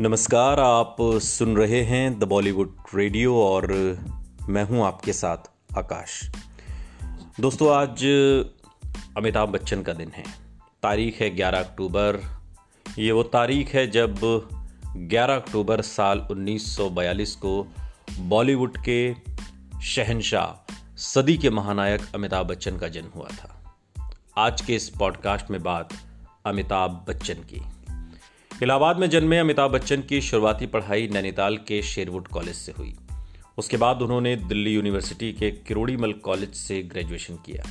नमस्कार, आप सुन रहे हैं द बॉलीवुड रेडियो और मैं हूँ आपके साथ आकाश। दोस्तों, आज अमिताभ बच्चन का दिन है। तारीख है 11 अक्टूबर। ये वो तारीख है जब 11 अक्टूबर साल 1942 को बॉलीवुड के शहनशाह, सदी के महानायक अमिताभ बच्चन का जन्म हुआ था। आज के इस पॉडकास्ट में बात अमिताभ बच्चन की। इलाहाबाद में जन्मे अमिताभ बच्चन की शुरुआती पढ़ाई नैनीताल के शेरवुड कॉलेज से हुई। उसके बाद उन्होंने दिल्ली यूनिवर्सिटी के किरोड़ीमल कॉलेज से ग्रेजुएशन किया।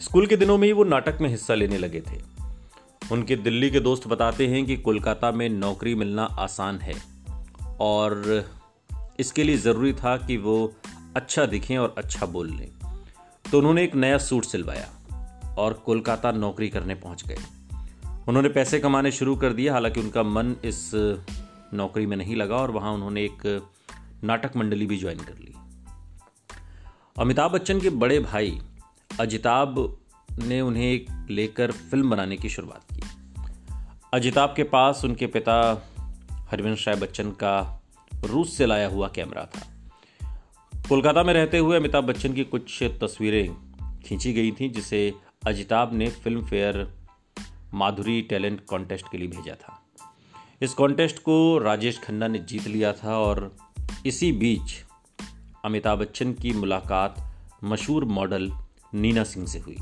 स्कूल के दिनों में ही वो नाटक में हिस्सा लेने लगे थे। उनके दिल्ली के दोस्त बताते हैं कि कोलकाता में नौकरी मिलना आसान है और इसके लिए ज़रूरी था कि वो अच्छा दिखें और अच्छा बोल लें। तो उन्होंने एक नया सूट सिलवाया और कोलकाता नौकरी करने पहुँच गए। उन्होंने पैसे कमाने शुरू कर दिए, हालाँकि उनका मन इस नौकरी में नहीं लगा और वहाँ उन्होंने एक नाटक मंडली भी ज्वाइन कर ली। अमिताभ बच्चन के बड़े भाई अजिताभ ने उन्हें लेकर फ़िल्म बनाने की शुरुआत की। अजिताभ के पास उनके पिता हरिवंश राय बच्चन का रूस से लाया हुआ कैमरा था। कोलकाता में रहते हुए अमिताभ बच्चन की कुछ तस्वीरें खींची गई थीं, जिसे अजिताभ ने Filmfare Madhuri talent contest के लिए भेजा था। इस कॉन्टेस्ट को राजेश खन्ना ने जीत लिया था और इसी बीच अमिताभ बच्चन की मुलाकात मशहूर मॉडल नीना सिंह से हुई।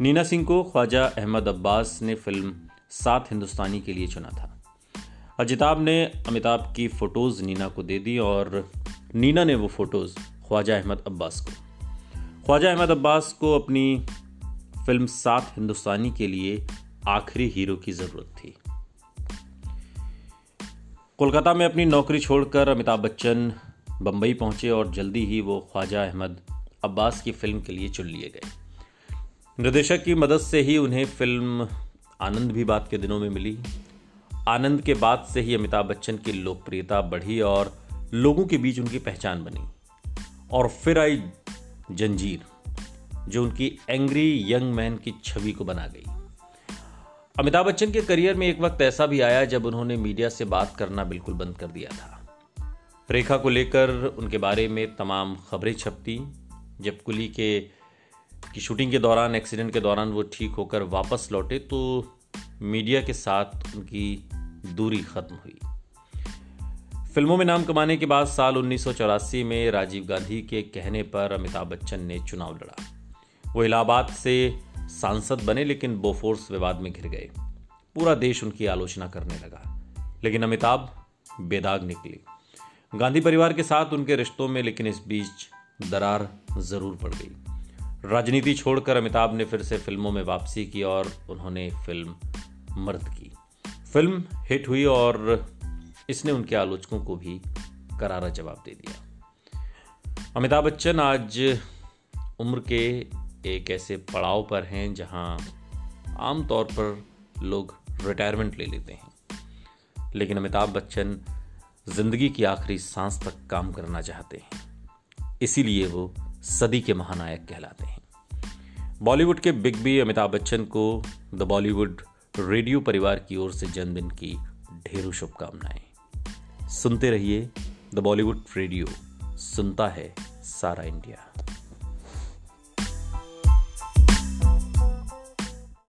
नीना सिंह को ख्वाजा अहमद अब्बास ने फ़िल्म सात हिंदुस्तानी के लिए चुना था। अजिताभ ने अमिताभ की फ़ोटोज़ नीना को दे दी और नीना ने वो फ़ोटोज़ ख्वाजा अहमद अब्बास को। ख्वाजा अहमद अब्बास को अपनी फ़िल्म सात हिंदुस्तानी के लिए आखिरी हीरो की ज़रूरत थी। कोलकाता में अपनी नौकरी छोड़कर अमिताभ बच्चन बंबई पहुँचे और जल्दी ही वो ख्वाजा अहमद अब्बास की फ़िल्म के लिए चुन लिए गए। निर्देशक की मदद से ही उन्हें फ़िल्म आनंद भी बात के दिनों में मिली। आनंद के बाद से ही अमिताभ बच्चन की लोकप्रियता बढ़ी और लोगों के बीच उनकी पहचान बनी। और फिर आई जंजीर, जो उनकी एंग्री यंग मैन की छवि को बना गई। अमिताभ बच्चन के करियर में एक वक्त ऐसा भी आया जब उन्होंने मीडिया से बात करना बिल्कुल बंद कर दिया था। रेखा को लेकर उनके बारे में तमाम खबरें छपती, जब कुली के, की शूटिंग के दौरान, एक्सीडेंट के दौरान वो ठीक होकर वापस लौटे तो मीडिया के साथ उनकी दूरी खत्म हुई। फ़िल्मों में नाम कमाने के बाद साल उन्नीस सौ चौरासी में राजीव गांधी के कहने पर अमिताभ बच्चन ने चुनाव लड़ा। वो इलाहाबाद से सांसद बने, लेकिन बोफोर्स विवाद में घिर गए। पूरा देश उनकी आलोचना करने लगा। लेकिन अमिताभ बेदाग निकले। गांधी परिवार के साथ उनके रिश्तों में, लेकिन इस बीच दरार ज़रूर पड़ गई। राजनीति छोड़कर अमिताभ ने फिर से फ़िल्मों में वापसी की और उन्होंने फ़िल्म मर्द की। फ़िल्म हिट हुई और इसने उनके आलोचकों को भी करारा जवाब दे दिया। अमिताभ बच्चन आज उम्र के एक ऐसे पड़ाव पर हैं जहाँ आमतौर पर लोग रिटायरमेंट ले लेते हैं। लेकिन अमिताभ बच्चन ज़िंदगी की आखिरी सांस तक काम करना चाहते हैं। इसीलिए वो सदी के महानायक कहलाते हैं। बॉलीवुड के बिग बी अमिताभ बच्चन को द बॉलीवुड रेडियो परिवार की ओर से जन्मदिन की ढेरों शुभकामनाएँ। सुनते रहिए द बॉलीवुड रेडियो। सुनता है सारा इंडिया।